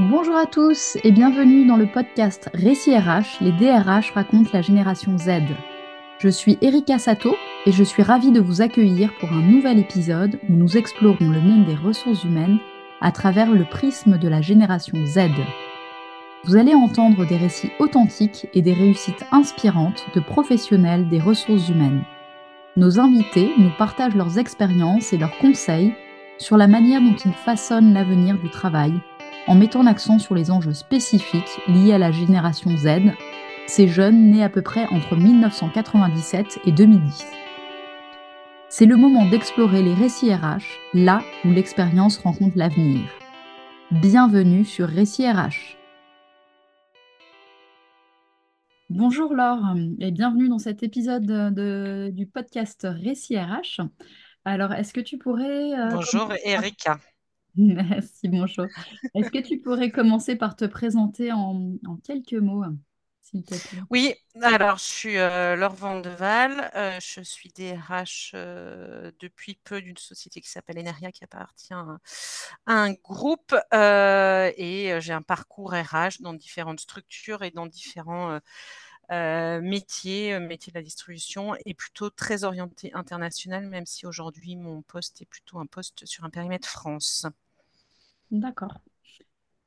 Bonjour à tous et bienvenue dans le podcast Récit RH, les DRH racontent la génération Z. Je suis Erika Sato et je suis ravie de vous accueillir pour un nouvel épisode où nous explorons le monde des ressources humaines à travers le prisme de la génération Z. Vous allez entendre des récits authentiques et des réussites inspirantes de professionnels des ressources humaines. Nos invités nous partagent leurs expériences et leurs conseils sur la manière dont ils façonnent l'avenir du travail en mettant l'accent sur les enjeux spécifiques liés à la génération Z, ces jeunes nés à peu près entre 1997 et 2010. C'est le moment d'explorer les récits RH, là où l'expérience rencontre l'avenir. Bienvenue sur Récits RH. Bonjour Laure et bienvenue dans cet épisode du podcast Récits RH. Alors, est-ce que tu pourrais... Euh, Bonjour Erika. Merci, bonjour. Est-ce que tu pourrais commencer par te présenter en, quelques mots, s'il te plaît? Oui, alors je suis euh, Laure Vandeval, euh, je suis DRH euh, depuis peu d'une société qui s'appelle Eneria qui appartient à, un groupe et j'ai un parcours RH dans différentes structures et dans différents métiers, métiers de la distribution et plutôt très orienté international, même si aujourd'hui mon poste est plutôt un poste sur un périmètre France. D'accord.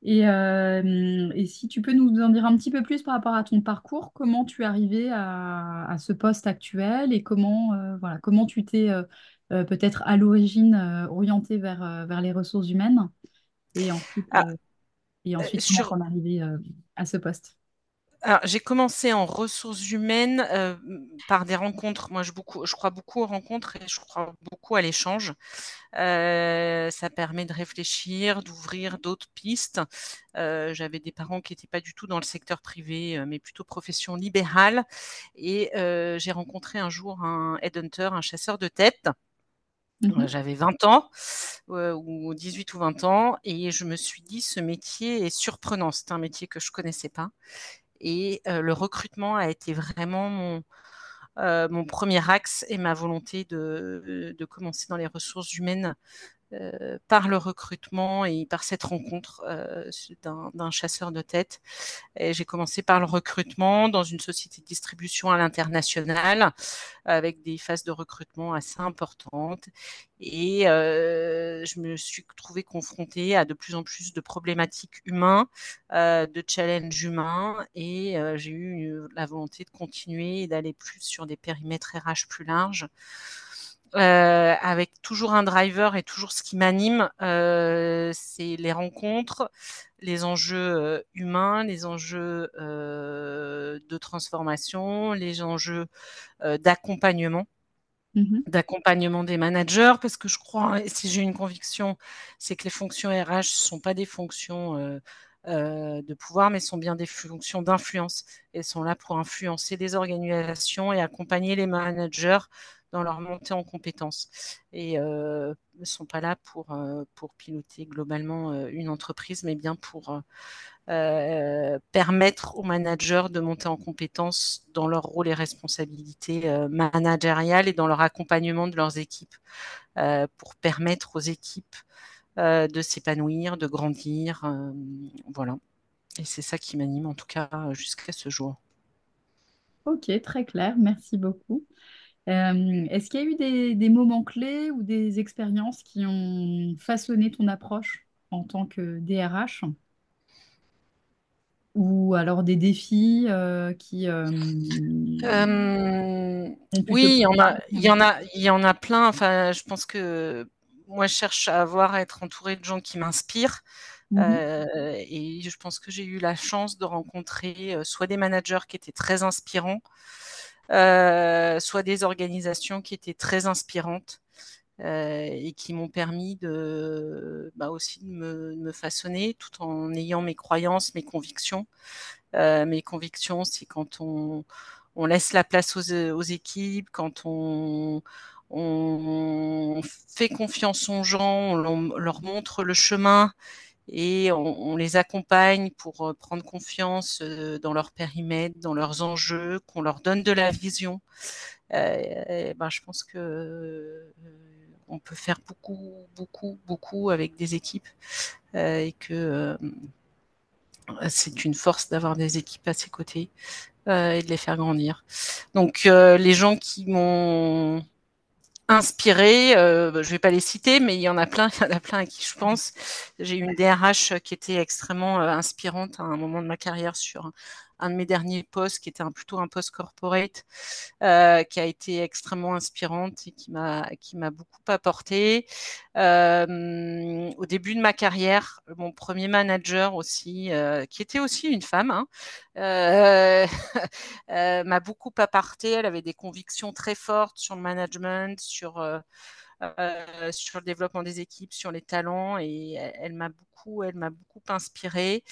Et, euh, et si tu peux nous en dire un petit peu plus par rapport à ton parcours, comment tu es arrivé à, ce poste actuel et comment, euh, voilà, comment tu t'es euh, peut-être à l'origine orienté vers, vers les ressources humaines et ensuite, ah, et ensuite comment tu es arrivé à ce poste? J'ai commencé en ressources humaines euh, par des rencontres. Moi, je, beaucoup, je crois beaucoup aux rencontres et je crois beaucoup à l'échange. Euh, ça permet de réfléchir, d'ouvrir d'autres pistes. Euh, j'avais des parents qui n'étaient pas du tout dans le secteur privé, mais plutôt profession libérale. Et j'ai rencontré un jour un headhunter, un chasseur de tête. Mmh j'avais 20 ans, ou 18 ou 20 ans, et je me suis dit, ce métier est surprenant. C'est un métier que je connaissais pas. Et le recrutement a été vraiment mon, premier axe et ma volonté de, commencer dans les ressources humaines euh, par le recrutement et par cette rencontre euh, d'un chasseur de tête. J'ai commencé par le recrutement dans une société de distribution à l'international avec des phases de recrutement assez importantes. Et euh, je me suis trouvée confrontée à de plus en plus de problématiques humaines, de challenges humains. Et j'ai eu la volonté de continuer et d'aller plus sur des périmètres RH plus larges. Euh, avec toujours un driver et toujours ce qui m'anime, euh, c'est les rencontres, les enjeux euh, humains, les enjeux de transformation, les enjeux d'accompagnement. Mmh d'accompagnement des managers parce que je crois et si j'ai une conviction c'est que les fonctions RH ne sont pas des fonctions de pouvoir mais sont bien des fonctions d'influence elles sont là pour influencer les organisations et accompagner les managers dans leur montée en compétences et euh, ne sont pas là pour, euh, pour piloter globalement euh, une entreprise, mais bien pour permettre aux managers de monter en compétences dans leur rôle et responsabilités managériales et dans leur accompagnement de leurs équipes, pour permettre aux équipes de s'épanouir, de grandir. voilà. Et c'est ça qui m'anime en tout cas jusqu'à ce jour. Ok, très clair, merci beaucoup. Euh, est-ce qu'il y a eu des, moments clés ou des expériences qui ont façonné ton approche en tant que DRH? Ou alors des défis euh, qui... Euh, oui, il y en a, il y en a, il y en a plein. Enfin, je pense que moi, je cherche à avoir, à être entourée de gens qui m'inspirent. Mmh et je pense que j'ai eu la chance de rencontrer soit des managers qui étaient très inspirants, soit des organisations qui étaient très inspirantes euh, et qui m'ont permis de bah, aussi de me, façonner tout en ayant mes croyances, mes convictions. Euh, mes convictions, c'est quand on, laisse la place aux, équipes, quand on, fait confiance aux gens, on leur montre le chemin et on, les accompagne pour euh, prendre confiance euh, dans leur périmètre, dans leurs enjeux, qu'on leur donne de la vision. Euh, ben, je pense que on peut faire beaucoup, beaucoup, beaucoup avec des équipes et que c'est une force d'avoir des équipes à ses côtés et de les faire grandir. Donc les gens qui m'ont inspiré, euh, je vais pas les citer, mais il y en a plein, il y en a plein à qui je pense. J'ai eu une DRH qui était extrêmement inspirante à un moment de ma carrière sur un de mes derniers postes, qui était un, plutôt un poste corporate, euh, qui a été extrêmement inspirante et qui m'a qui m'a beaucoup apporté. Euh, au début de ma carrière, mon premier manager aussi, euh, qui était aussi une femme, hein, m'a beaucoup apporté. Elle avait des convictions très fortes sur le management, sur sur le développement des équipes, sur les talents, et elle m'a beaucoup elle m'a beaucoup inspirée.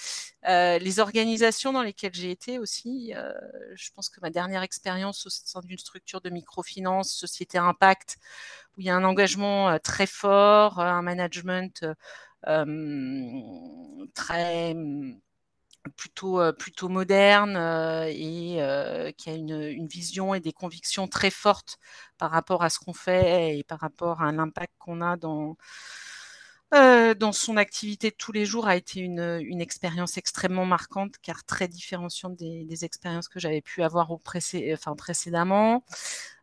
Euh, les organisations dans lesquelles j'ai été aussi, euh, je pense que ma dernière expérience au sein d'une structure de microfinance, société impact, où il y a un engagement euh, très fort, un management très plutôt plutôt moderne et qui a une, vision et des convictions très fortes par rapport à ce qu'on fait et par rapport à l'impact qu'on a dans euh, son activité de tous les jours a été une, expérience extrêmement marquante car très différenciante des, expériences que j'avais pu avoir au enfin, précédemment.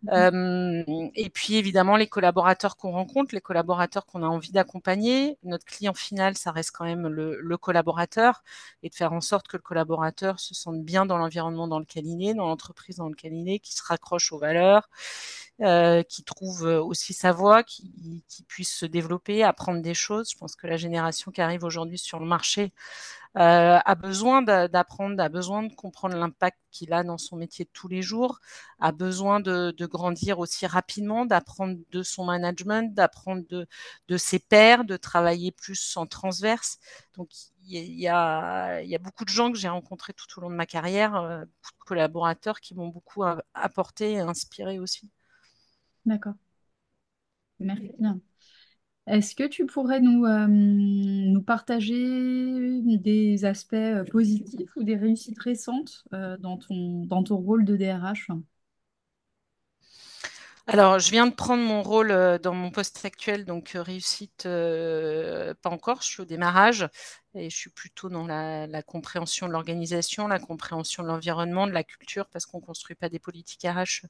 Mmh. Euh, et puis évidemment les collaborateurs qu'on rencontre, les collaborateurs qu'on a envie d'accompagner. Notre client final, ça reste quand même le, collaborateur et de faire en sorte que le collaborateur se sente bien dans l'environnement dans lequel il est, dans l'entreprise dans lequel il est, qui se raccroche aux valeurs euh, qui trouve aussi sa voie, qui, puisse se développer, apprendre des choses. Je pense que la génération qui arrive aujourd'hui sur le marché euh, a besoin d'apprendre, a besoin de comprendre l'impact qu'il a dans son métier de tous les jours, a besoin de, de grandir aussi rapidement, d'apprendre de son management, d'apprendre de, de, ses pairs, de travailler plus en transverse. Donc il y, a, il y a beaucoup de gens que j'ai rencontrés tout au long de ma carrière, euh, beaucoup de collaborateurs qui m'ont beaucoup apporté et inspiré aussi. D'accord. Merci. Est-ce que tu pourrais nous, euh, nous partager des aspects euh, positifs ou des réussites récentes euh, dans ton, dans ton rôle de DRH? Alors, je viens de prendre mon rôle dans mon poste actuel, donc réussite, pas encore, je suis au démarrage et je suis plutôt dans la, compréhension de l'organisation, la compréhension de l'environnement, de la culture, parce qu'on ne construit pas des politiques RH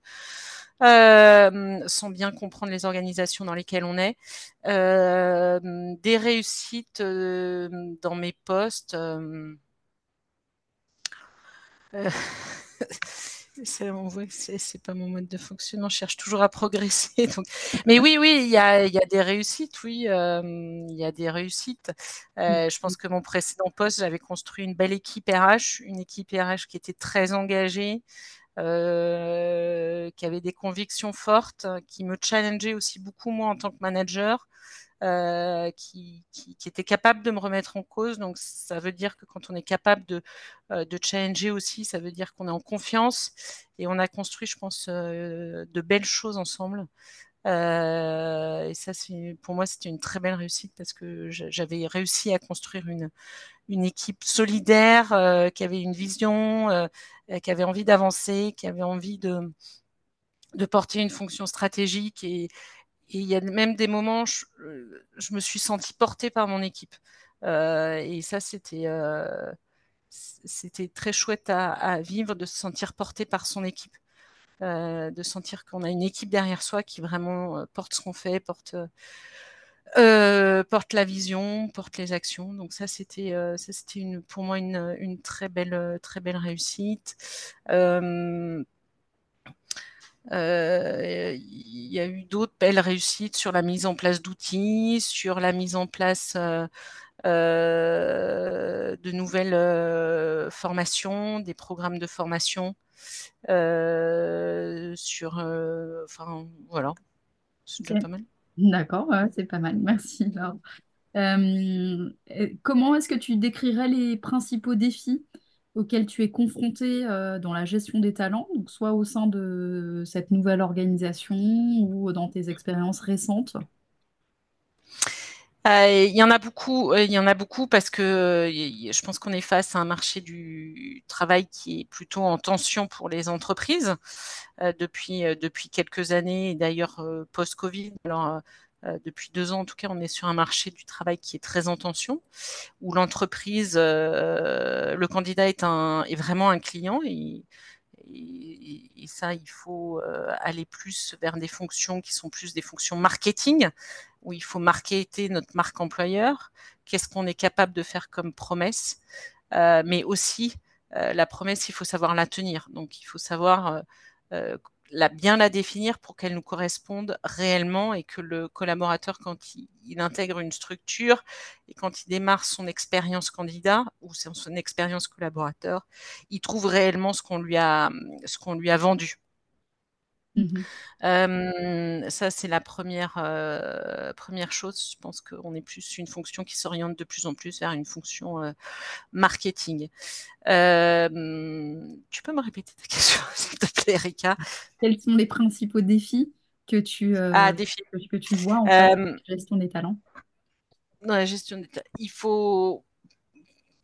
sans bien comprendre les organisations dans lesquelles on est. des réussites dans mes postes. c'est pas mon mode de fonctionnement. Je cherche toujours à progresser. Donc... Mais oui, oui, il y a, y a, des réussites. Oui, il y a des réussites. Euh, je pense que mon précédent poste, j'avais construit une belle équipe RH, une équipe RH qui était très engagée, euh, qui avait des convictions fortes, qui me challengeait aussi beaucoup moi en tant que manager. Euh, qui, qui, qui, était capable de me remettre en cause. Donc, ça veut dire que quand on est capable de, euh, de challenger aussi, ça veut dire qu'on est en confiance et on a construit, je pense, euh, de belles choses ensemble. et ça, pour moi, c'était une très belle réussite parce que j'avais réussi à construire une, une équipe solidaire, qui avait une vision, qui avait envie d'avancer, qui avait envie de, de porter une fonction stratégique et, et il y a même des moments, je, euh, je me suis sentie portée par mon équipe. Euh, et ça, c'était euh, très chouette à, vivre, de se sentir porté par son équipe, de sentir qu'on a une équipe derrière soi qui vraiment porte ce qu'on fait, porte la vision, porte les actions. Donc ça, c'était ça, c'était pour moi une, une, très belle très belle réussite. Euh, il y a eu d'autres belles réussites sur la mise en place d'outils, sur la mise en place euh, euh, de nouvelles formations, des programmes de formation. sur, enfin, voilà, c'est pas mal. D'accord, c'est pas mal, merci comment est-ce que tu décrirais les principaux défis auxquels tu es confronté euh, dans la gestion des talents, donc soit au sein de cette nouvelle organisation ou dans tes expériences récentes? Euh, il y en a beaucoup, euh, il y en a beaucoup parce que je pense qu'on est face à un marché du travail qui est plutôt en tension pour les entreprises depuis depuis quelques années, d'ailleurs post-Covid. Depuis deux ans, en tout cas, on est sur un marché du travail qui est très en tension, où l'entreprise, le candidat est, vraiment un client. Et, et, ça, il faut aller plus vers des fonctions qui sont plus des fonctions marketing, où il faut marketer notre marque employeur, qu'est-ce qu'on est capable de faire comme promesse, mais aussi la promesse, il faut savoir la tenir. Donc, il faut savoir la, bien la définir pour qu'elle nous corresponde réellement et que le collaborateur, quand il, intègre une structure et quand il démarre son expérience candidat ou son, expérience collaborateur, il trouve réellement ce qu'on lui a vendu. Mmh ça, c'est la première, première chose. Je pense qu'on est plus une fonction qui s'oriente de plus en plus vers une fonction marketing. tu peux me répéter ta question, s'il te plaît, Erika? Quels sont les principaux défis que tu, ah, Que, tu vois en gestion des talents? Dans la gestion des talents, il faut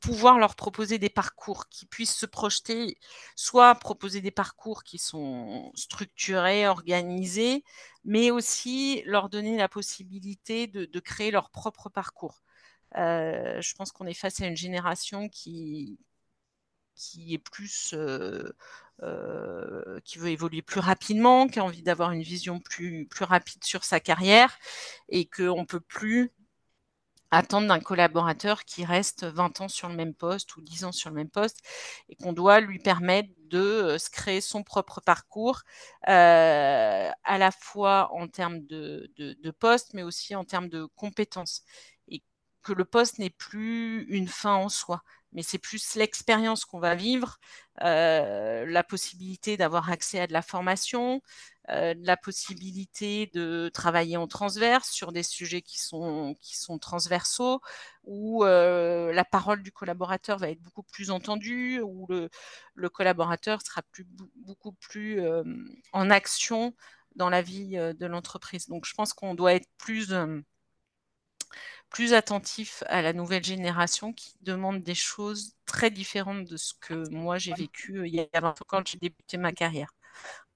pouvoir leur proposer des parcours qui puissent se projeter, soit proposer des parcours qui sont structurés, organisés, mais aussi leur donner la possibilité de, créer leur propre parcours. Euh, je pense qu'on est face à une génération qui, qui est plus, euh, euh, qui veut évoluer plus rapidement, qui a envie d'avoir une vision plus, plus rapide sur sa carrière et qu'on ne peut plus attendre d'un collaborateur qui reste 20 ans sur le même poste ou 10 ans sur le même poste et qu'on doit lui permettre de euh, se créer son propre parcours euh, à la fois en termes de, de, poste mais aussi en termes de compétences et que le poste n'est plus une fin en soi mais c'est plus l'expérience qu'on va vivre, euh, la possibilité d'avoir accès à de la formation, euh, la possibilité de travailler en transverse sur des sujets qui sont, transversaux, où euh, la parole du collaborateur va être beaucoup plus entendue, où le, collaborateur sera beaucoup plus en action dans la vie de l'entreprise. Donc je pense qu'on doit être plus plus attentif à la nouvelle génération qui demande des choses très différentes de ce que moi j'ai vécu euh, il y a 20 ans quand j'ai débuté ma carrière.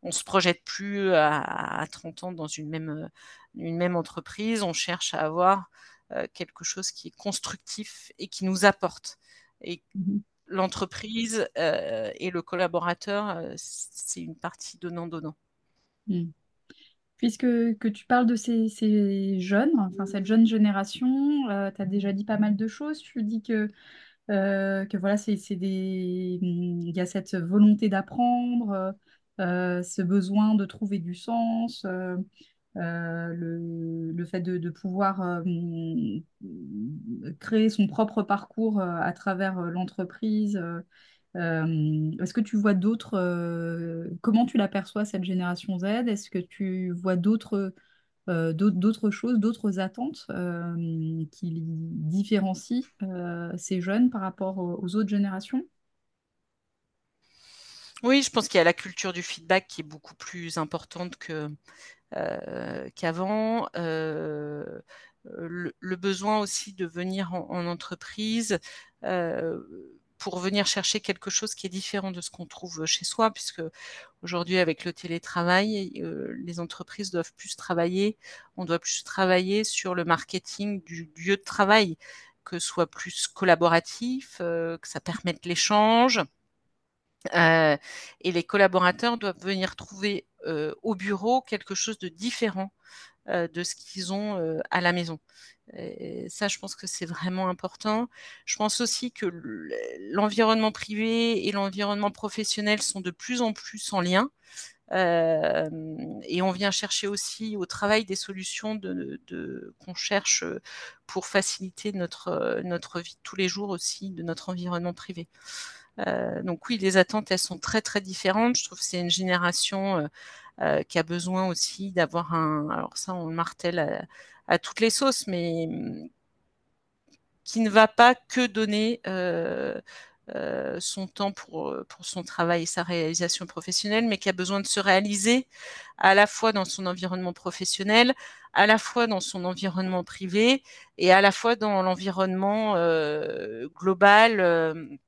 On se projette plus à, 30 ans dans une même, euh, une même entreprise, on cherche à avoir euh, quelque chose qui est constructif et qui nous apporte. Et mmh l'entreprise et le collaborateur, c'est une partie donnant-donnant. Mmh. Puisque que tu parles de ces, jeunes, enfin cette jeune génération, euh, tu as déjà dit pas mal de choses. Tu dis que, euh, que voilà, c'est des, il y a cette volonté d'apprendre, euh, ce besoin de trouver du sens, le, fait de, pouvoir créer son propre parcours à travers l'entreprise. Euh, est-ce que tu vois d'autres, euh, comment tu l'aperçois cette génération Z? Est-ce que tu vois d'autres euh, d'autres choses, d'autres attentes qui différencient ces jeunes par rapport aux, autres générations? Oui, je pense qu'il y a la culture du feedback qui est beaucoup plus importante qu'avant. Le, besoin aussi de venir en, en entreprise pour venir chercher quelque chose qui est différent de ce qu'on trouve chez soi, puisque aujourd'hui, avec le télétravail, euh, les entreprises doivent plus travailler, on doit plus travailler sur le marketing du lieu de travail, que ce soit plus collaboratif, euh, que ça permette l'échange. Euh, et les collaborateurs doivent venir trouver au bureau quelque chose de différent de ce qu'ils ont à la maison. Ça, je pense que c'est vraiment important. Je pense aussi que l'environnement privé et l'environnement professionnel sont de plus en plus en lien. Euh, et on vient chercher aussi au travail des solutions qu'on cherche pour faciliter notre, notre vie de tous les jours aussi de notre environnement privé. Euh, donc oui, les attentes, elles sont très très différentes. Je trouve que c'est une génération euh, euh qui a besoin aussi d'avoir un... Alors ça, on le martèle à, toutes les sauces, mais qui ne va pas que donner son temps pour, son travail et sa réalisation professionnelle, mais qui a besoin de se réaliser à la fois dans son environnement professionnel, à la fois dans son environnement privé et à la fois dans l'environnement global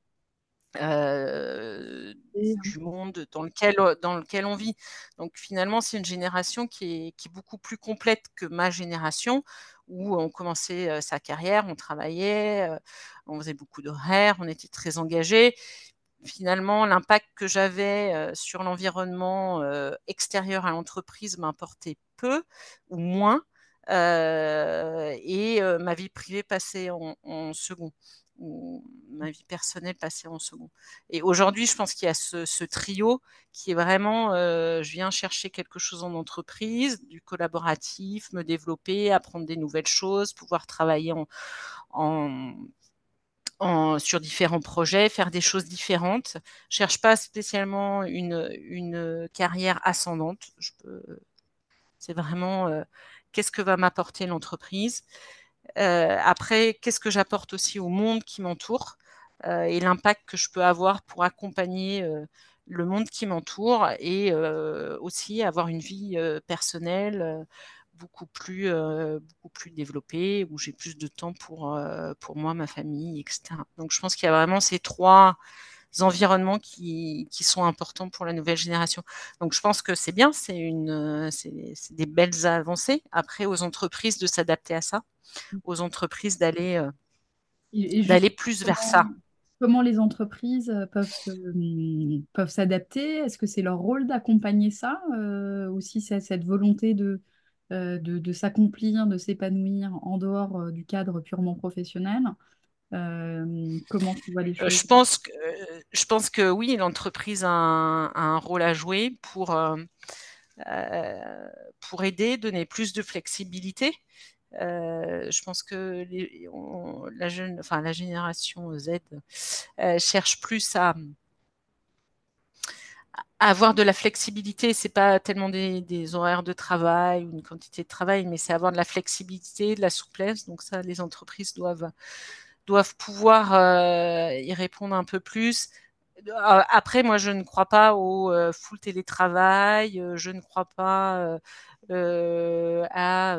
euh, du monde dans lequel, dans lequel on vit. Donc finalement, c'est une génération qui est, qui est, beaucoup plus complète que ma génération, où on commençait sa carrière, on travaillait, on faisait beaucoup d'horaires, on était très engagés. Finalement, l'impact que j'avais sur l'environnement extérieur à l'entreprise m'importait peu ou moins. Euh, et euh, ma vie privée passait en, second ma vie personnelle passait en second. Et aujourd'hui, je pense qu'il y a ce, trio qui est vraiment, euh, je viens chercher quelque chose en entreprise, du collaboratif, me développer, apprendre des nouvelles choses, pouvoir travailler sur différents projets, faire des choses différentes. Je cherche pas spécialement une, une carrière ascendante. c'est vraiment qu'est-ce que va m'apporter l'entreprise? Euh, après, qu'est-ce que j'apporte aussi au monde qui m'entoure euh, et l'impact que je peux avoir pour accompagner euh, le monde qui m'entoure et aussi avoir une vie personnelle beaucoup plus, beaucoup plus développée, où j'ai plus de temps pour, pour moi, ma famille, etc. Donc je pense qu'il y a vraiment ces trois environnements qui, qui, sont importants pour la nouvelle génération. Donc je pense que c'est bien, c'est une, c'est des belles avancées. Après, aux entreprises de s'adapter à ça, aux entreprises d'aller euh, d'aller plus vers ça. Comment les entreprises euh, peuvent peuvent s'adapter? Est-ce que c'est leur rôle d'accompagner ça euh, aussi cette volonté de de, de s'accomplir, de s'épanouir en dehors du cadre purement professionnel? Euh, comment tu vois les euh, choses je pense, que, je pense que oui, l'entreprise a, un rôle à jouer pour, euh, pour aider, donner plus de flexibilité. je pense que les, la, jeune, enfin, la génération Z cherche plus à, avoir de la flexibilité. C'est pas tellement des, des, horaires de travail ou une quantité de travail, mais c'est avoir de la flexibilité, de la souplesse. Donc ça, les entreprises doivent doivent pouvoir euh, y répondre un peu plus. Euh, après, moi, je ne crois pas au euh, full télétravail, je ne crois pas à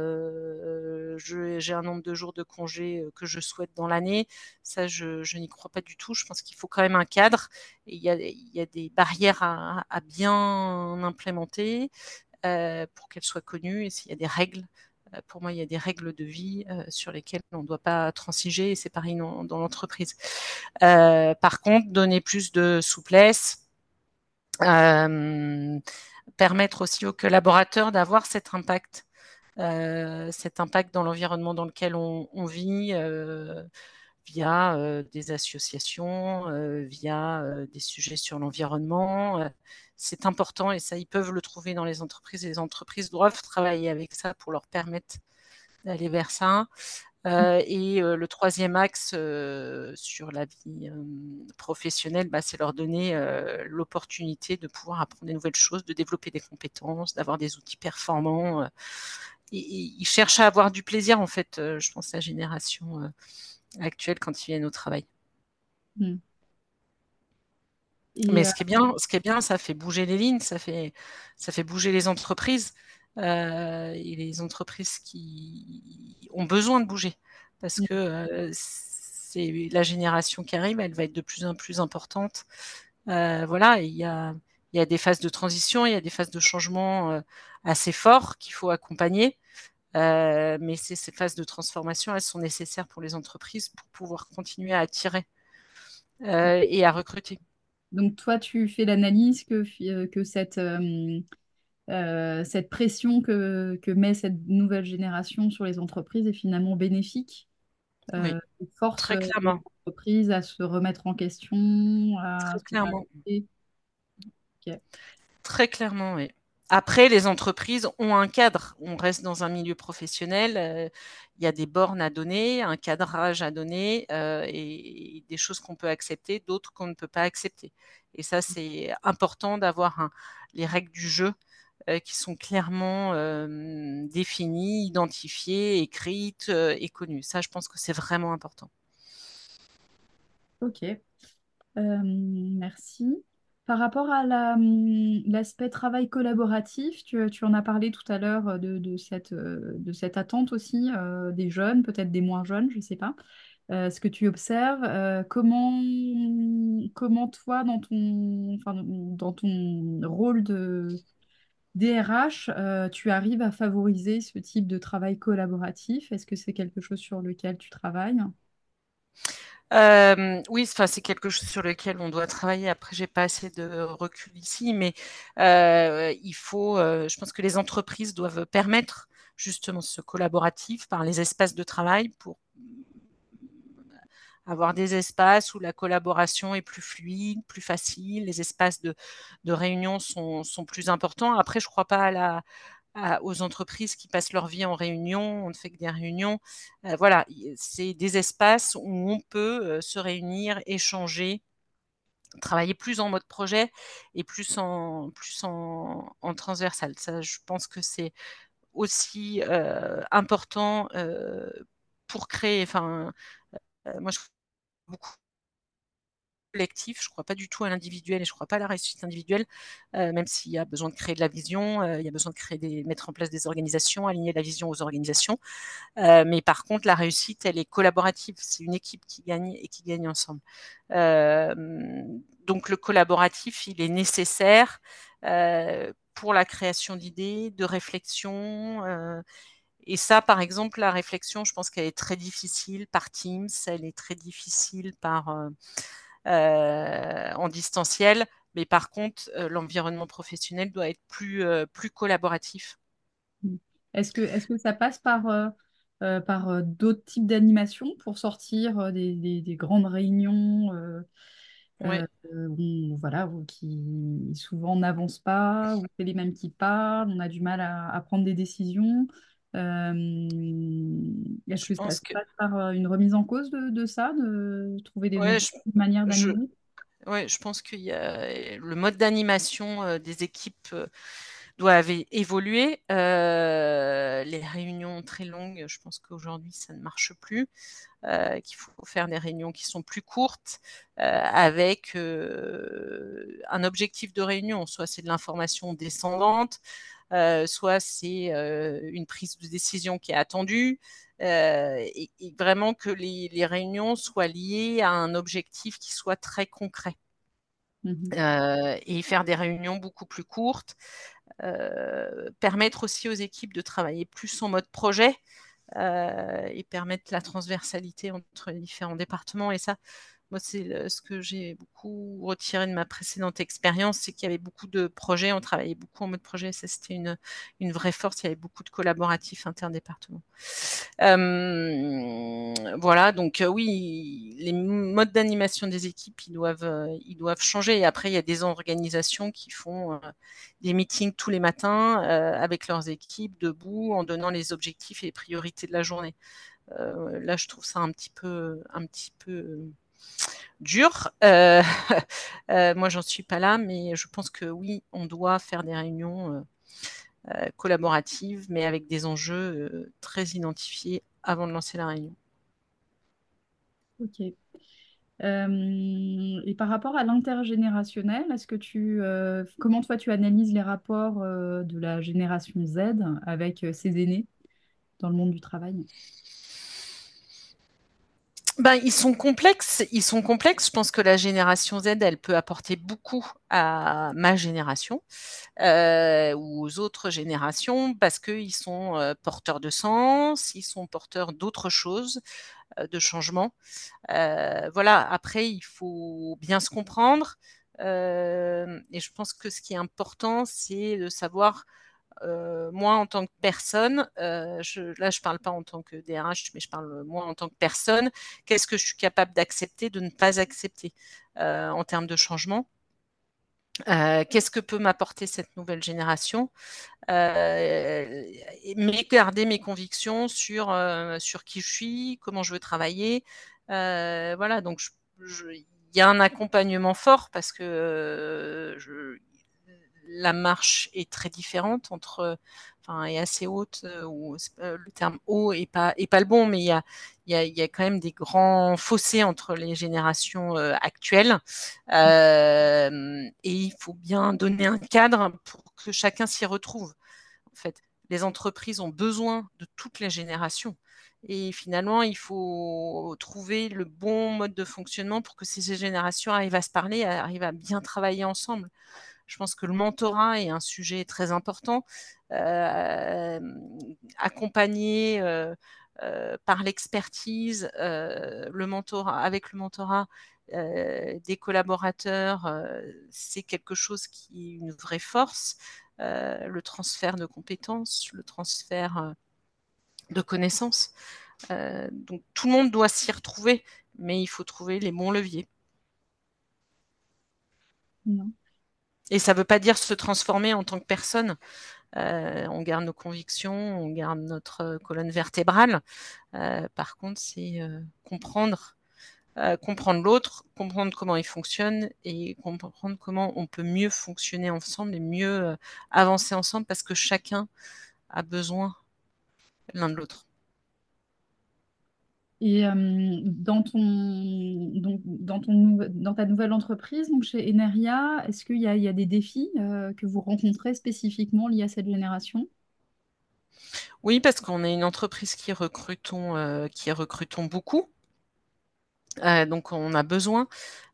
j'ai un nombre de jours de congé que je souhaite dans l'année. Ça, je, n'y crois pas du tout. Je pense qu'il faut quand même un cadre il y a, des barrières à, à bien implémenter pour qu'elles soient connues et s'il y a des règles pour moi, il y a des règles de vie euh, sur lesquelles on ne doit pas transiger et c'est pareil dans, l'entreprise. Euh, par contre, donner plus de souplesse, permettre aussi aux collaborateurs d'avoir cet impact, cet impact dans l'environnement dans lequel on, vit via des associations, via des sujets sur l'environnement. C'est important et ça, ils peuvent le trouver dans les entreprises. Les entreprises doivent travailler avec ça pour leur permettre d'aller vers ça. Mmh. et le troisième axe sur la vie professionnelle, bah, c'est leur donner l'opportunité de pouvoir apprendre des nouvelles choses, de développer des compétences, d'avoir des outils performants. Et, ils cherchent à avoir du plaisir, en fait, je pense, la génération actuelle quand ils viennent au travail. Mais ce qui est bien, ce qui est bien, ça fait bouger les lignes, ça fait, ça fait bouger les entreprises euh, et les entreprises qui ont besoin de bouger parce hmm. que euh, c'est la génération qui arrive, elle va être de plus en plus importante. Euh, voilà, il y a, il y a des phases de transition, il y a des phases de changement assez forts qu'il faut accompagner. Mais ces, phases de transformation, elles sont nécessaires pour les entreprises pour pouvoir continuer à attirer euh, et à recruter. Donc toi, tu fais l'analyse que, euh, que cette, cette pression que, que, met cette nouvelle génération sur les entreprises est finalement bénéfique. Oui, force très clairement. les entreprises à se remettre en question. À très clairement. Très clairement, oui. Après, les entreprises ont un cadre. On reste dans un milieu professionnel. Euh, il y a des bornes à donner, un cadrage à donner euh, et, des choses qu'on peut accepter, d'autres qu'on ne peut pas accepter. Et ça, c'est important d'avoir les règles du jeu euh, qui sont clairement définies, identifiées, écrites et connues. Ça, je pense que c'est vraiment important. Ok. merci. Par rapport à hum, l'aspect travail collaboratif, tu, en as parlé tout à l'heure de, cette, euh, de cette attente aussi euh, des jeunes, peut-être des moins jeunes, je ne sais pas. ce que tu observes. comment, toi, dans ton rôle de DRH, tu arrives à favoriser ce type de travail collaboratif? Est-ce que c'est quelque chose sur lequel tu travailles? Euh, oui, enfin, c'est quelque chose sur lequel on doit travailler. Après, j'ai pas assez de recul ici, mais euh, il faut. Euh, je pense que les entreprises doivent permettre justement ce collaboratif par les espaces de travail pour avoir des espaces où la collaboration est plus fluide, plus facile, les espaces de, réunion sont, sont, plus importants. Après, je ne crois pas à la, aux entreprises qui passent leur vie en réunion, on ne fait que des réunions. Euh, voilà, c'est des espaces où on peut euh, se réunir, échanger, travailler plus en mode projet et plus en, plus en, transversal. Ça, je pense que c'est aussi euh, important pour créer, enfin, moi je beaucoup collectif. Je ne crois pas du tout à l'individuel et je ne crois pas à la réussite individuelle, euh, même s'il y a besoin de créer de la vision, euh, il y a besoin de créer des, mettre en place des organisations, aligner la vision aux organisations. Euh, mais par contre, la réussite, elle est collaborative. C'est une équipe qui gagne et qui gagne ensemble. donc le collaboratif, il est nécessaire pour la création d'idées, de réflexions. Et ça, par exemple, la réflexion, je pense qu'elle est très difficile par Teams, elle est très difficile par, en distanciel. Mais par contre, euh, l'environnement professionnel doit être plus, euh, plus collaboratif. Mmh. Est-ce que, est que ça passe par, par d'autres types d'animations pour sortir des, des, grandes réunions où, voilà, qui souvent n'avancent pas, où c'est les mêmes qui parlent, on a du mal à, à prendre des décisions? Est-ce que ça passe par une remise en cause de, de ça, de trouver des manières d'animer? Oui, je pense que le mode d'animation des équipes doit évoluer. les réunions très longues, je pense qu'aujourd'hui, ça ne marche plus. qu'il faut faire des réunions qui sont plus courtes, avec un objectif de réunion, soit c'est de l'information descendante, euh, soit c'est euh, une prise de décision qui est attendue, euh, et, vraiment que les, réunions soient liées à un objectif qui soit très concret. Mmh et faire des réunions beaucoup plus courtes, permettre aussi aux équipes de travailler plus en mode projet et permettre la transversalité entre les différents départements. Et ça, moi, c'est ce que j'ai beaucoup retiré de ma précédente expérience, c'est qu'il y avait beaucoup de projets, on travaillait beaucoup en mode projet, ça c'était une, vraie force, il y avait beaucoup de collaboratifs interdépartements. Euh, voilà, donc euh, oui, les modes d'animation des équipes, ils doivent, euh, ils doivent changer. Et après, il y a des organisations qui font des meetings tous les matins avec leurs équipes, debout, en donnant les objectifs et les priorités de la journée. là, je trouve ça un petit peu, un petit peu dur. Euh, euh, moi, j'en suis pas là, mais je pense que oui, on doit faire des réunions euh, collaboratives, mais avec des enjeux très identifiés avant de lancer la réunion. Ok. et par rapport à l'intergénérationnel, est-ce que tu, comment toi tu analyses les rapports de la génération Z avec ses aînés dans le monde du travail? Ben, ils sont complexes. Ils sont complexes. Je pense que la génération Z, elle peut apporter beaucoup à ma génération euh, ou aux autres générations parce qu'ils sont euh, porteurs de sens, ils sont porteurs d'autres choses, euh, de changements. voilà. Après, il faut bien se comprendre. et je pense que ce qui est important, c'est de savoir euh, moi en tant que personne, euh, là je parle pas en tant que DRH, mais je parle moi en tant que personne, qu'est-ce que je suis capable d'accepter, de ne pas accepter euh, en termes de changement? Qu'est-ce que peut m'apporter cette nouvelle génération? Mais garder mes convictions sur, sur qui je suis, comment je veux travailler. voilà, donc il y a un accompagnement fort parce que la marche est très différente entre, enfin, est assez haute, euh, ou le terme haut est pas, est pas le bon, mais il y a, quand même des grands fossés entre les générations euh, actuelles. Euh, et il faut bien donner un cadre pour que chacun s'y retrouve. En fait, les entreprises ont besoin de toutes les générations. Et finalement, il faut trouver le bon mode de fonctionnement pour que ces générations arrivent à se parler, arrivent à bien travailler ensemble. Je pense que le mentorat est un sujet très important. Euh, accompagner euh, euh, par l'expertise, le mentorat, avec le mentorat des collaborateurs, c'est quelque chose qui est une vraie force. le transfert de compétences, le transfert de connaissances. Donc tout le monde doit s'y retrouver, mais il faut trouver les bons leviers. Et ça ne veut pas dire se transformer en tant que personne. Euh, on garde nos convictions, on garde notre colonne vertébrale. Euh, par contre, c'est comprendre, comprendre l'autre, comprendre comment il fonctionne et comprendre comment on peut mieux fonctionner ensemble et mieux avancer ensemble parce que chacun a besoin l'un de l'autre. Et euh, dans, ton, donc, dans, ton, dans ta nouvelle entreprise, donc chez Eneria, est-ce qu'il y, y a, des défis euh, que vous rencontrez spécifiquement liés à cette génération? Oui, parce qu'on est une entreprise qui recrutons, euh, qui recrutons beaucoup. donc on a besoin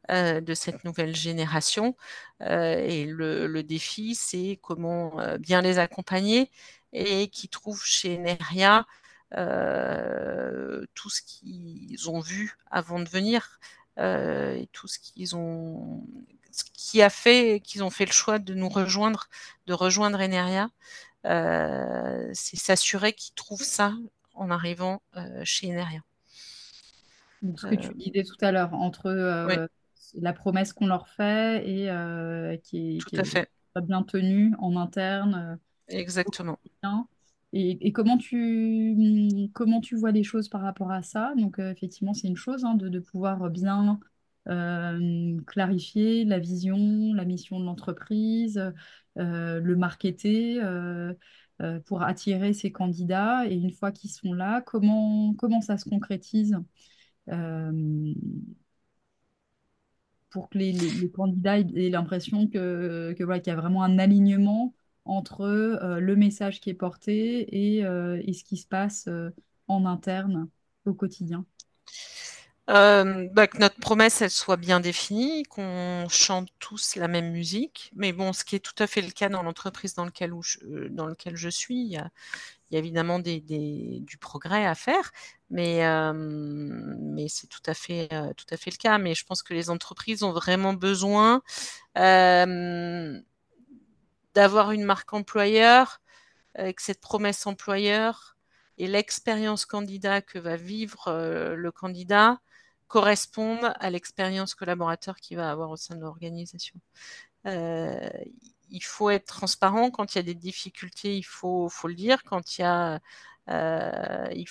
de cette nouvelle génération. et le, le défi, c'est comment bien les accompagner et qui trouvent chez Neria euh, tout ce qu'ils ont vu avant de venir euh, et tout ce qu'ils ont ce qui a fait qu'ils ont fait le choix de nous rejoindre, de rejoindre Eneria, euh, c'est s'assurer qu'ils trouvent ça en arrivant chez Eneria. ce que tu disais tout à l'heure, entre la promesse qu'on leur fait et qui, à fait. bien tenue en interne. Exactement. Et, comment, tu, comment tu vois les choses par rapport à ça? Donc, euh, effectivement, c'est une chose hein, de, pouvoir bien euh, clarifier la vision, la mission de l'entreprise, euh, le marketer pour attirer ces candidats. Et une fois qu'ils sont là, comment, comment ça se concrétise pour que les, candidats aient l'impression que, que qu'il y a vraiment un alignement entre euh, le message qui est porté et, euh, ce qui se passe euh, en interne au quotidien que notre promesse elle soit bien définie, qu'on chante tous la même musique. Mais bon, ce qui est tout à fait le cas dans l'entreprise dans, lequel je, dans lequel je suis, il y a, évidemment du progrès à faire, mais, mais c'est tout, à tout à fait le cas. Mais je pense que les entreprises ont vraiment besoin d'avoir une marque employeur avec cette promesse employeur et l'expérience candidat que va vivre euh, le candidat correspondent à l'expérience collaborateur qu'il va avoir au sein de l'organisation. Euh, il faut être transparent quand il y a des difficultés, il faut, le dire. Quand il y a euh,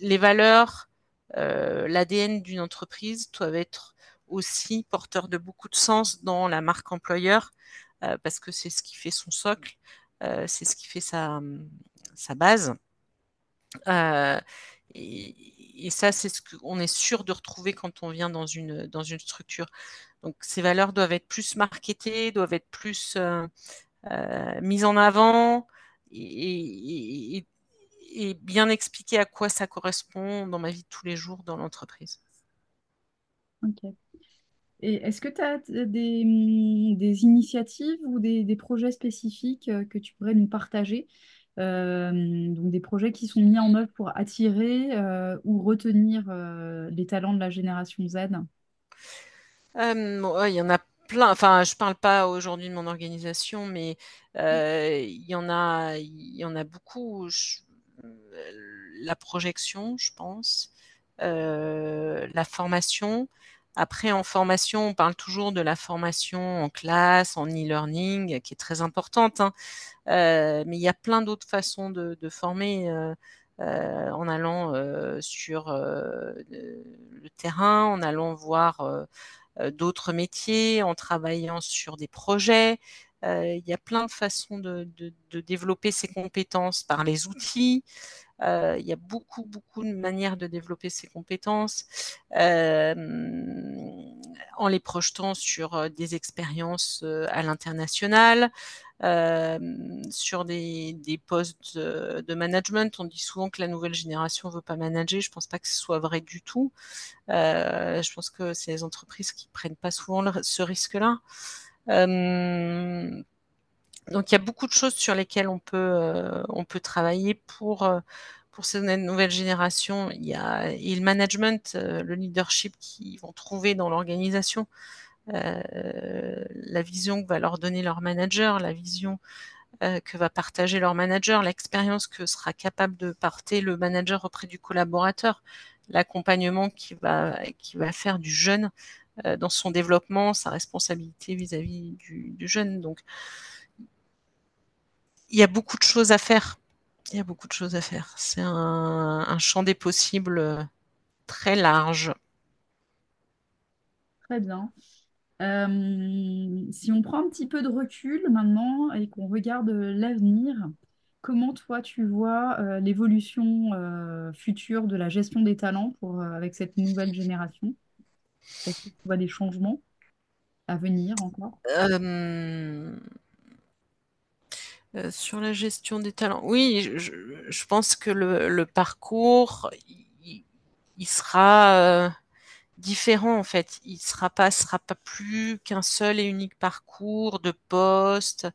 les valeurs, l'ADN d'une entreprise doivent être aussi porteurs de beaucoup de sens dans la marque employeur euh, parce que c'est ce qui fait son socle, euh, c'est ce qui fait sa, base. Euh, et, ça, c'est ce qu'on est sûr de retrouver quand on vient dans une, dans une structure. Donc, ces valeurs doivent être plus marketées, doivent être plus euh, mises en avant et, bien expliquer à quoi ça correspond dans ma vie de tous les jours dans l'entreprise. Ok. Et est-ce que tu as des, hum, des, initiatives ou des, des, projets spécifiques euh, que tu pourrais nous partager euh, donc des projets qui sont mis en œuvre pour attirer euh, ou retenir les talents de la génération Z? Il y en a plein. Enfin, je ne parle pas aujourd'hui de mon organisation, mais il y en a, il y en a beaucoup. la projection, je pense, la formation. Après, en formation, on parle toujours de la formation en classe, en e-learning, qui est très importante. Hein. Euh, mais il y a plein d'autres façons de, former euh, euh, en allant sur le terrain, en allant voir d'autres métiers, en travaillant sur des projets. il y a plein de façons de, de développer ses compétences par les outils. Euh, il y a beaucoup, beaucoup de manières de développer ses compétences. Euh, en les projetant sur des expériences à l'international, sur des, postes de management. On dit souvent que la nouvelle génération ne veut pas manager. Je ne pense pas que ce soit vrai du tout. je pense que c'est les entreprises qui prennent pas souvent ce risque-là. Donc il y a beaucoup de choses sur lesquelles on peut, on peut travailler pour pour cette nouvelle génération, il y a le management, euh, le leadership qu'ils vont trouver dans l'organisation, euh, la vision que va leur donner leur manager, la vision euh, que va partager leur manager, l'expérience que sera capable de porter le manager auprès du collaborateur, l'accompagnement qui va, qui va faire du jeune dans son développement, sa responsabilité vis-à-vis du, du jeune. Donc, il y a beaucoup de choses à faire il y a beaucoup de choses à faire. C'est un, champ des possibles euh, très large. Très bien. Euh, si on prend un petit peu de recul maintenant et qu'on regarde l'avenir, comment toi tu vois euh, l'évolution future de la gestion des talents pour, avec cette nouvelle génération? Est-ce que tu vois des changements à venir encore? Euh, sur la gestion des talents, oui, je, pense que le, parcours, il, sera euh, différent en fait. Il sera pas, sera pas plus qu'un seul et unique parcours de poste.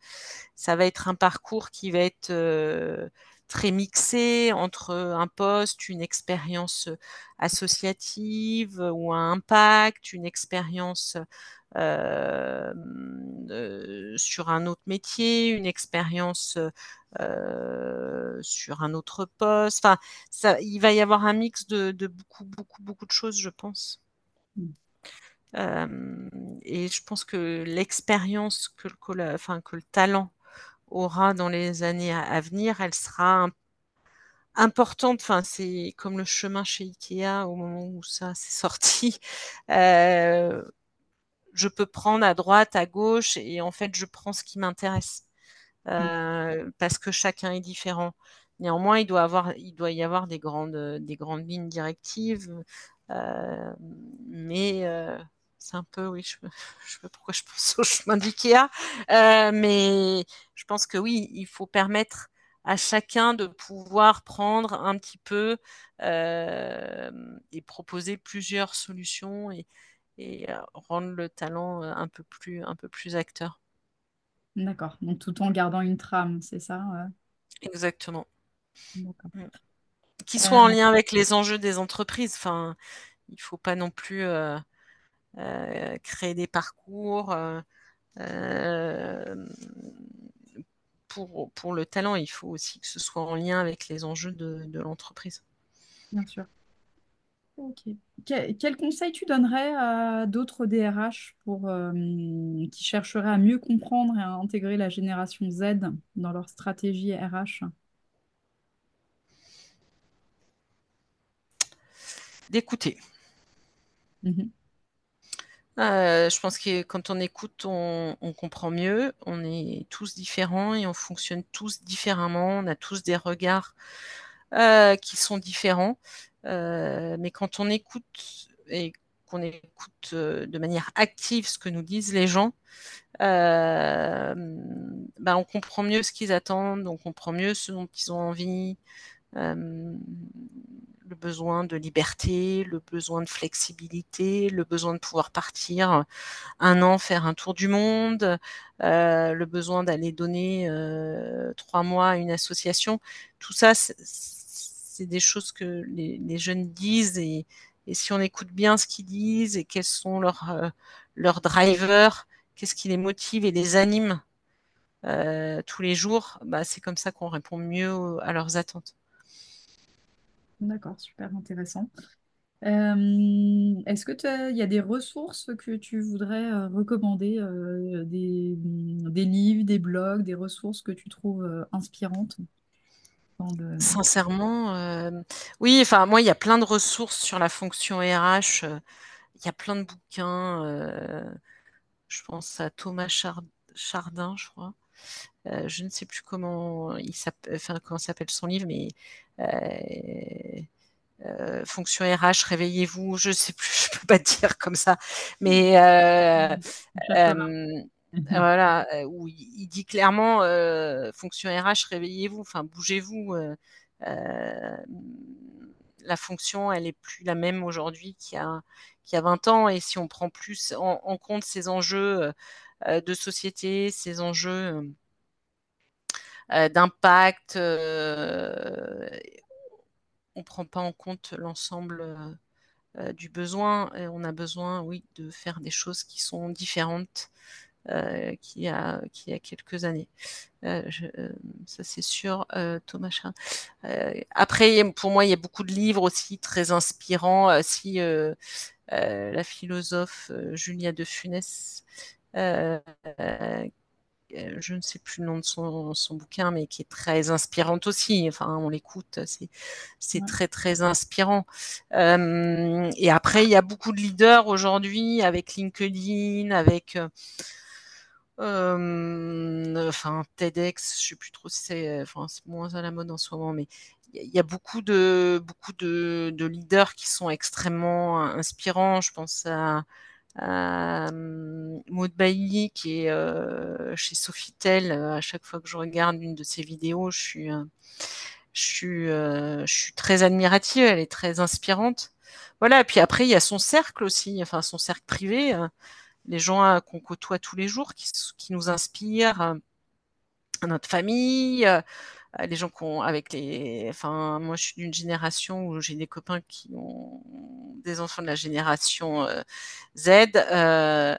Ça va être un parcours qui va être euh, très mixé entre un poste, une expérience associative ou un impact, une expérience euh, sur un autre métier, une expérience euh, sur un autre poste. Enfin, ça, il va y avoir un mix de, beaucoup, beaucoup, beaucoup de choses, je pense. Mmh. Euh, et je pense que l'expérience que le, enfin, que le talent aura dans les années à, venir, elle sera importante. Enfin, c'est comme le chemin chez Ikea au moment où ça s'est sorti. Euh, je peux prendre à droite, à gauche, et en fait, je prends ce qui m'intéresse. Mmh. Euh, parce que chacun est différent. Néanmoins, il doit, avoir, il doit y avoir des grandes, des grandes lignes directives, euh, mais c'est un peu, oui, je, je sais pourquoi je pense au chemin d'IKEA, mais je pense que oui, il faut permettre à chacun de pouvoir prendre un petit peu et proposer plusieurs solutions et, et euh, rendre le talent euh, un peu plus, un peu plus acteur. D'accord, donc tout en gardant une trame, c'est ça euh? Exactement. Qui soit en lien avec les enjeux des entreprises. Enfin, il ne faut pas non plus créer des parcours. pour, pour, le talent, il faut aussi que ce soit en lien avec les enjeux de, de l'entreprise. Bien sûr. Ok. Quel, conseil tu donnerais à d'autres DRH pour, euh, qui chercheraient à mieux comprendre et à intégrer la génération Z dans leur stratégie RH D'écouter. Mhm. Euh, je pense que quand on écoute, on, comprend mieux. On est tous différents et on fonctionne tous différemment. On a tous des regards euh, qui sont différents. Euh, mais quand on écoute et qu'on écoute de manière active ce que nous disent les gens, ben on comprend mieux ce qu'ils attendent, on comprend mieux ce dont ils ont envie, le besoin de liberté, le besoin de flexibilité, le besoin de pouvoir partir un an faire un tour du monde, le besoin d'aller donner trois mois à une association. Tout ça, c'est des choses que les, jeunes disent et, si on écoute bien ce qu'ils disent et quels sont leurs, euh, drivers, qu'est-ce qui les motive et les anime euh, tous les jours, bah, c'est comme ça qu'on répond mieux à leurs attentes. D'accord, super intéressant. Euh, est-ce que il y a des ressources que tu voudrais recommander, des, des, livres, des blogs, des ressources que tu trouves inspirantes Sincèrement, euh, oui, enfin moi il y a plein de ressources sur la fonction RH, euh, il y a plein de bouquins, euh, je pense à Thomas Chardin, je crois. Je ne sais plus comment il s'appelle, enfin comment s'appelle son livre, mais fonction RH, réveillez-vous, je sais plus, je peux pas dire comme ça, mais euh, voilà, où il, dit clairement fonction RH, réveillez-vous, enfin bougez-vous. la fonction, elle est plus la même aujourd'hui qu'il y a qu'il y a 20 ans, et si on prend plus en, compte ces enjeux de société, ces enjeux d'impact, on ne prend pas en compte l'ensemble euh, du besoin. Et on a besoin, oui, de faire des choses qui sont différentes euh, qu'il y, a, quelques années. Euh, ça, c'est sûr, Thomas après, pour moi, il y a beaucoup de livres aussi très inspirants. si la philosophe Julia de Funès euh, je ne sais plus le nom de son, bouquin, mais qui est très inspirante aussi. Enfin, on l'écoute, c'est très très inspirant. Euh, et après, il y a beaucoup de leaders aujourd'hui avec LinkedIn, avec euh, enfin TEDx. Je sais plus trop si c'est, enfin, c'est moins à la mode en ce moment, mais il y a beaucoup de beaucoup de, de, leaders qui sont extrêmement inspirants. Je pense à euh, Maud Bailly qui est euh, chez Sofitel. À chaque fois que je regarde une de ses vidéos, je suis, je suis, je suis très admirative. Elle est très inspirante. Voilà. Et puis après, il y a son cercle aussi, enfin son cercle privé, les gens qu'on côtoie tous les jours, qui, nous inspirent, notre famille, les gens qui ont avec les enfin moi je suis d'une génération où j'ai des copains qui ont des enfants de la génération euh, Z euh,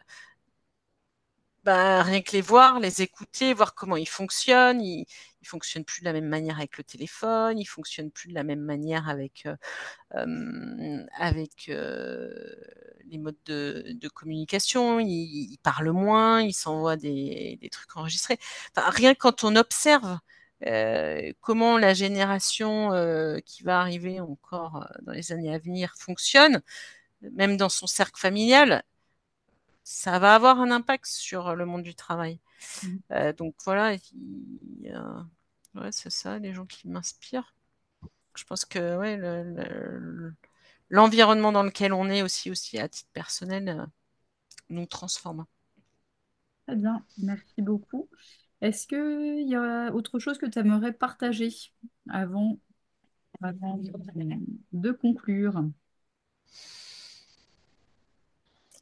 bah, rien que les voir, les écouter, voir comment ils fonctionnent. Ils, ils fonctionnent plus de la même manière avec le téléphone, ils fonctionnent plus de la même manière avec avec les modes de, communication. Ils, parlent moins, ils s'envoient des, trucs enregistrés. Rien quand on observe euh, comment la génération euh, qui va arriver encore euh, dans les années à venir fonctionne, même dans son cercle familial, ça va avoir un impact sur le monde du travail. Mmh. donc voilà, c'est ça, les gens qui m'inspirent. Je pense que ouais, l'environnement dans lequel on est aussi, aussi à titre personnel, nous transforme. Très bien, merci beaucoup. Est-ce qu'il y a autre chose que tu aimerais partager avant, de conclure?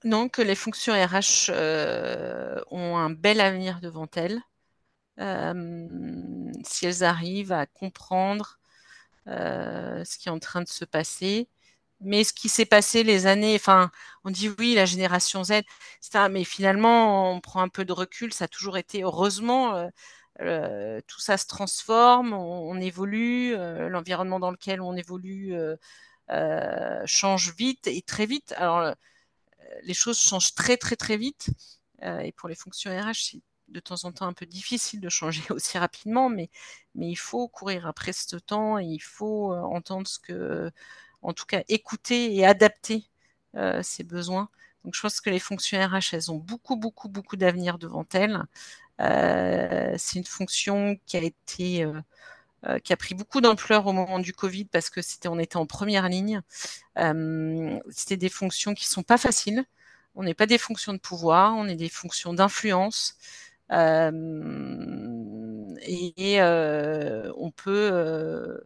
Non, que les fonctions RH euh, ont un bel avenir devant elles. Euh, si elles arrivent à comprendre euh, ce qui est en train de se passer, mais ce qui s'est passé les années, enfin, on dit oui, la génération Z, mais finalement, on prend un peu de recul, ça a toujours été, heureusement, euh, euh, tout ça se transforme, on, évolue, euh, l'environnement dans lequel on évolue change vite et très vite. Alors, les choses changent très, très, très vite. et pour les fonctions RH, c'est de temps en temps un peu difficile de changer aussi rapidement, mais, mais il faut courir après ce temps et il faut entendre ce que en tout cas écouter et adapter euh, ses besoins. Donc je pense que les fonctions RH, elles ont beaucoup, beaucoup, beaucoup d'avenir devant elles. Euh, c'est une fonction qui a été euh, qui a pris beaucoup d'ampleur au moment du Covid parce que c'était on était en première ligne. c'était des fonctions qui sont pas faciles. On n'est pas des fonctions de pouvoir, on est des fonctions d'influence. et, on peut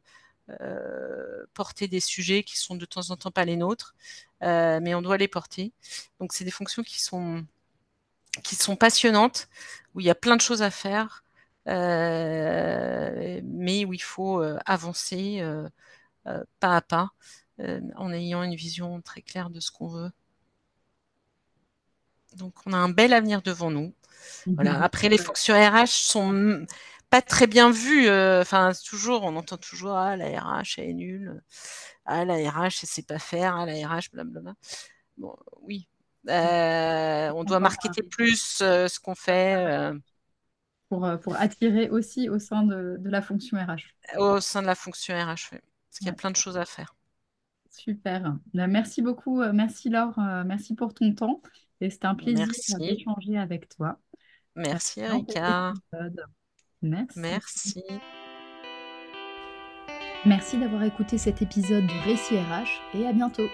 euh, porter des sujets qui sont de temps en temps pas les nôtres, euh, mais on doit les porter. Donc c'est des fonctions qui sont qui sont passionnantes, où il y a plein de choses à faire, euh, mais où il faut avancer pas à pas, en ayant une vision très claire de ce qu'on veut. Donc on a un bel avenir devant nous. Voilà. Après, les fonctions RH sont pas très bien vu. Euh, enfin, toujours, on entend toujours ah la RH elle est nulle, ah la RH elle sait pas faire, ah la RH blablabla. Bon, oui, euh, on doit marketer plus euh, ce qu'on fait. Pour, pour, attirer aussi au sein de, de, la fonction RH. Au sein de la fonction RH, oui. Parce qu'il y a plein de choses à faire. Super. Ben, merci beaucoup. Merci Laure. Merci pour ton temps. Et c'était un plaisir d'échanger avec toi. Merci Erika. Merci. Merci. Merci d'avoir écouté cet épisode de Récit RH et à bientôt